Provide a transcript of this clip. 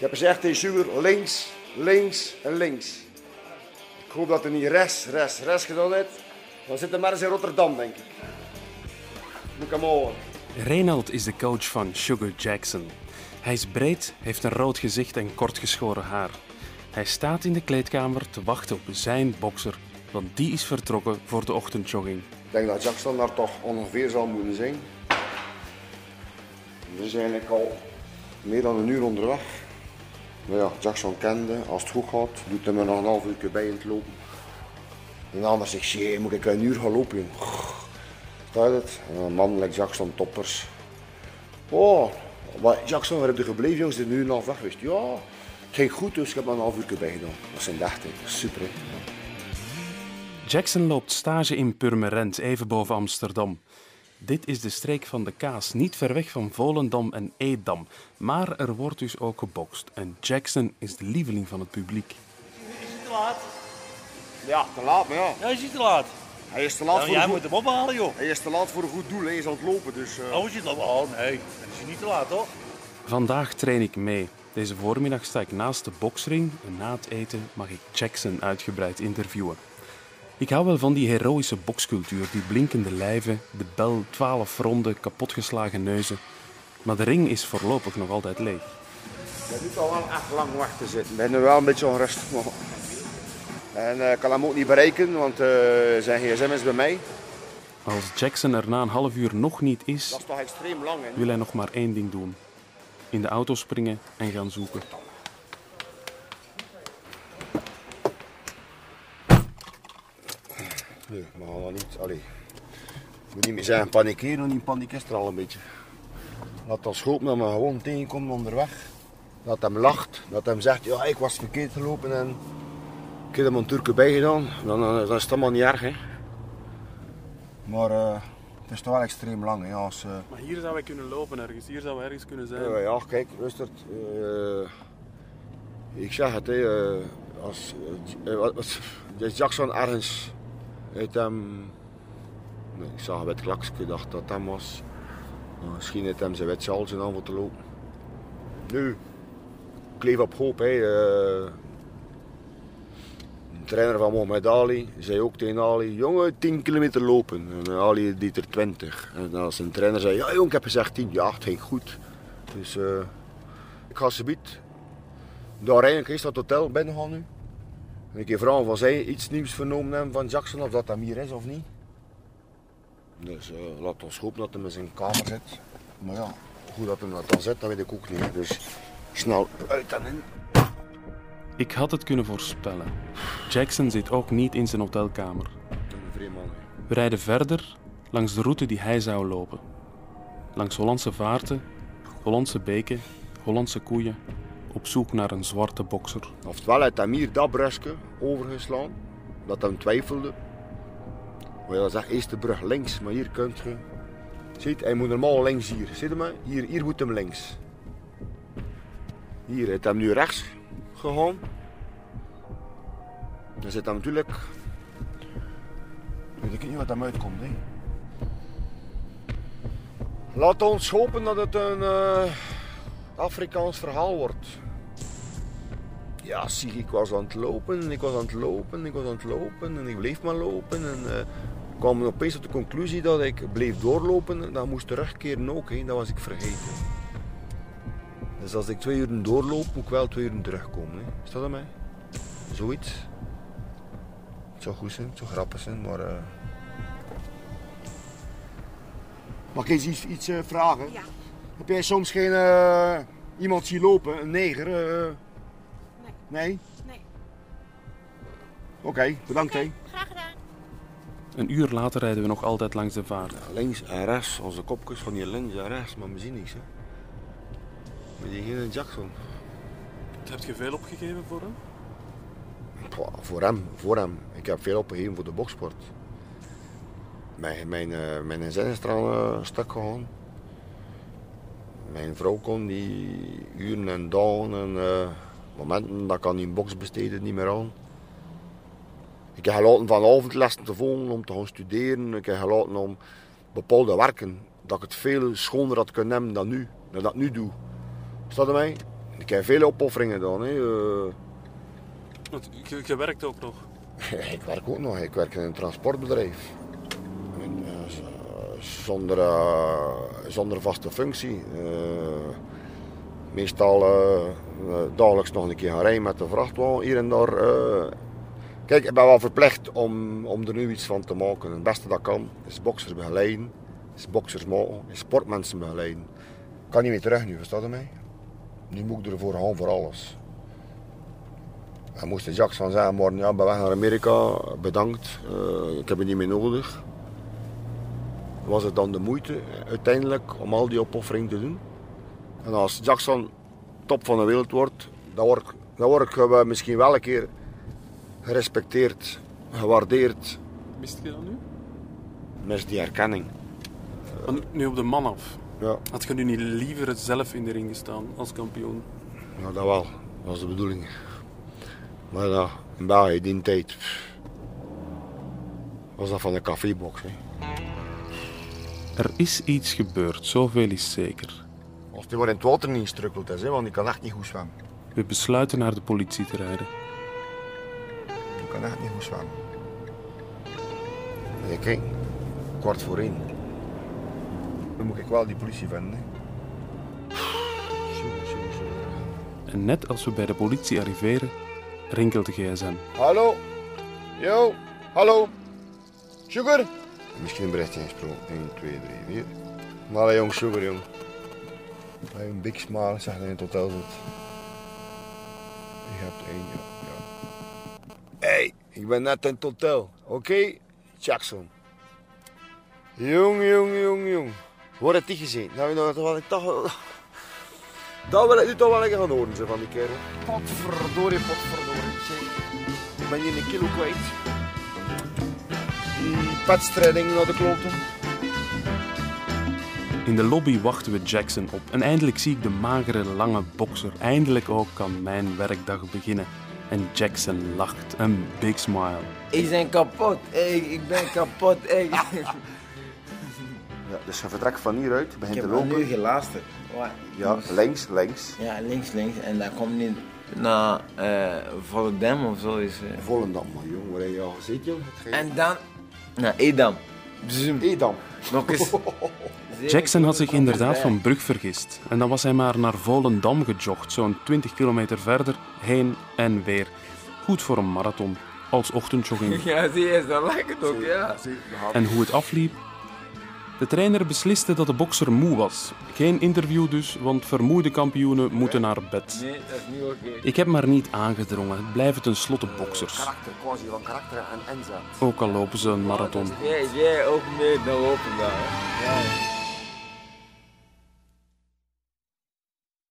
Ik heb gezegd tegen Sugar, links, links en links. Ik hoop dat hij niet rechts, rechts, rechts gedaan heeft. Dan zit hij maar eens in Rotterdam, denk ik. Moet ik hem horen. Reynald is de coach van Sugar Jackson. Hij is breed, heeft een rood gezicht en kort geschoren haar. Hij staat in de kleedkamer te wachten op zijn bokser, want die is vertrokken voor de ochtendjogging. Ik denk dat Jackson daar toch ongeveer zal moeten zijn. We zijn eigenlijk al meer dan een uur onderweg. Ja, Jackson kende, als het goed gaat, doet hij me nog een half uur bij in het lopen. En anders zegt je, moet ik een uur gaan lopen? joh?" Sta je het? En Een man Jackson toppers. Oh, maar Jackson, waar heb je gebleven jongens? Is nu een half weg geweest? Ja, het ging goed, dus ik heb er een half uur bij gedaan. Dat zijn ik. Super. Jackson loopt stage in Purmerend, even boven Amsterdam. Dit is de streek van de kaas, niet ver weg van Volendam en Edam. Maar er wordt dus ook gebokst. En Jackson is de lieveling van het publiek. Is hij te laat? Ja, te laat, maar ja. Ja, is hij te laat? Hij is te laat Nou, voor jij een moet goed... hem ophalen, joh. Hij is te laat voor een goed doel, hij is aan het lopen, dus... eh, Oh, is hij te laat? Oh, nee. Dan is hij niet te laat, toch? Vandaag train ik mee. Deze voormiddag sta ik naast de boksring en na het eten mag ik Jackson uitgebreid interviewen. Ik hou wel van die heroïsche bokscultuur, die blinkende lijven, de bel, twaalf ronden, kapotgeslagen neuzen. Maar de ring is voorlopig nog altijd leeg. Hij moet al wel echt lang wachten zitten. Ik ben nu wel een beetje onrustig. Maar... En eh, ik kan hem ook niet bereiken, want eh, zijn gsm is bij mij. Als Jackson er na een half uur nog niet is, Dat is toch extreem lang, hè? wil hij nog maar één ding doen. In de auto springen en gaan zoeken. Nee, maar gaan dat niet. Allee. Ik moet niet meer zeggen panikeren, want die paniek is er al een beetje. Laat ons hopen dat we gewoon tegenkomen onderweg. Dat hem lacht, dat hem zegt, ja ik was verkeerd gelopen en ik heb hem een Turken bij gedaan. Dan, dan, dan is het allemaal niet erg, hè. Maar eh, het is toch wel extreem lang, hè. Als, eh, Maar hier zou wij kunnen lopen ergens. Hier zou we ergens kunnen zijn. Ja, ja, kijk, rustig. eh, ik zeg het, hè, als als Jackson ergens uit hem. Ik zag een wit klakje, ik dacht dat hem was. Misschien heeft hem zijn wit sjaaltje aan te lopen. Nu, ik leef op hoop. Hè. eh. de trainer van Mohamed Ali zei ook tegen Ali: jongen, 10 kilometer lopen. En Ali deed er 20. En als een trainer zei: ja, jong, ik heb gezegd 10. Ja, het ging goed. Dus eh, ik ga ze bied daar eigenlijk is dat hotel binnen gaan nu. En ik heb vragen of zij iets nieuws vernomen hebben van Jackson, of dat hem hier is of niet. Dus eh, laat ons hopen dat hij in zijn kamer zit. Maar ja, hoe dat hem dat dan zit, dat weet ik ook niet. Dus snel uit en in. Ik had het kunnen voorspellen. Jackson zit ook niet in zijn hotelkamer. Een man. We rijden verder langs de route die hij zou lopen. Langs Hollandse vaarten, Hollandse beken, Hollandse koeien, op zoek naar een zwarte bokser. Oftewel heeft hem hier dat brugje overgeslaan, dat hem twijfelde. Maar ja, zegt eerst de brug links, maar hier kunt je... Ziet, hij moet normaal links hier. Zie je maar? Hier, hier moet hem links. Hier heeft hem nu rechts gegaan. Dan zit hij natuurlijk... Weet ik niet wat hem uitkomt, hè. Laat ons hopen dat het een eh, Afrikaans verhaal wordt. Ja, zie, ik was aan het lopen en ik was aan het lopen, ik was aan het lopen en ik bleef maar lopen. En eh, ik kwam opeens tot de conclusie dat ik bleef doorlopen en dan moest terugkeren ook, hè. dat was ik vergeten. Dus als ik twee uur doorloop, moet ik wel twee uur terugkomen. Hè. Is dat aan mij? Zoiets. Het zou goed zijn, het zou grappig zijn, maar... eh Mag ik eens iets, iets eh, vragen? Ja. Heb jij soms geen eh, iemand zien lopen, een neger? eh? Nee. Nee? Nee. Oké, bedankt hè. Graag gedaan. Een uur later rijden we nog altijd langs de vaart. Links en rechts, onze kopjes van hier links en rechts, maar we zien niks hè. We zien geen Jackson. Heb je veel opgegeven voor hem? Pwa, voor hem, voor hem. Ik heb veel opgegeven voor de boksport. Mijn, mijn, eh, mijn zin is er al een stuk gegaan. Mijn vrouw kon die uren en dagen en eh, momenten dat ik aan die box besteden niet meer aan. Ik heb gelaten van avondlessen te volgen om te gaan studeren. Ik heb gelaten om bepaalde werken dat ik het veel schoner had kunnen hebben dan nu, dan dat ik nu doe. Staat er mij? Ik heb vele opofferingen gedaan. Hè. Eh, je, je werkt ook nog. ik werk ook nog. Ik werk in een transportbedrijf. Zonder, eh, zonder vaste functie. Eh, meestal eh, dagelijks nog een keer gaan rijden met de vrachtwagen hier en daar. Kijk, ik ben wel verplicht om, om er nu iets van te maken. Het beste dat kan is boxers begeleiden, is boxers maken, is sportmensen begeleiden. Ik kan niet meer terug nu, verstaat u mij? Nu moet ik ervoor gaan voor alles. En moest de van zeggen, morgen ja, ben weg naar Amerika, bedankt, ik heb het niet meer nodig. Was het dan de moeite uiteindelijk om al die opoffering te doen? En als Jackson top van de wereld wordt, dan word, ik- dan word ik eh, misschien wel een keer gerespecteerd, gewaardeerd. Mist je dat nu? Mis die erkenning. Want nu op de man af. Ja, Had je nu niet liever zelf in de ring gestaan als kampioen? ja dat wel. Dat was de bedoeling. Maar ja, in België, die tijd, was dat van de cafébox. Hè. Er is iets gebeurd, zoveel is zeker. Als die maar in het water niet strukkelt, is, hè, want die kan echt niet goed zwemmen. We besluiten naar de politie te rijden. Die kan echt niet goed zwemmen. Nee, kijk, kwart voor één. Dan moet ik wel die politie vinden. Hè. En net als we bij de politie arriveren, rinkelt de gsm. Hallo? Yo, hallo? Sugar? Misschien een berichtje ingesproken. 1, 2, 3, 4. Maar allee, jong, sugar, jong. Hij een big smile, zeg dat je in het hotel zit. Je hebt één, ja. ja. hey, ik ben net in het hotel. Oké? Jackson. Jong, jong, jong, jong. Waar heb je gezien? Nou, nou, dat ik toch... Dat wil ik toch wel lekker gaan horen, van die kerel. Potverdorie, potverdorie. Ik ben hier een kilo kwijt. Die petstrijding naar de kloten. In de lobby wachten we Jackson op en eindelijk zie ik de magere, lange bokser. Eindelijk ook kan mijn werkdag beginnen. En Jackson lacht, een big smile. Ik ben kapot, ik, ik ben kapot. Ik, Ja, dus je vertrekt van hieruit, ik begint heb te al nu gelasterd. Ja, links, links. Ja, links, links. En dan komt niet naar eh Volendam of zo. Is, eh. Volendam, man, jong. Waar heb je al gezeten, jong? Het geen- En dan naar Edam. Bzoem. Edam. Nog eens. Jackson had zich inderdaad van brug vergist. En dan was hij maar naar Volendam gejogd, zo'n 20 kilometer verder, heen en weer. Goed voor een marathon, als ochtendjogging. Ja, zie je, zo lijkt het ook, ja. En hoe het afliep? De trainer besliste dat de bokser moe was. Geen interview dus, want vermoeide kampioenen moeten naar bed. Nee, dat is niet oké. Ik heb maar niet aangedrongen, het blijven tenslotte boksers. Karakter, quasi van karakter en inzet. Ook al lopen ze een marathon. Jij, jij ook mee naar open daar. hè. Ja.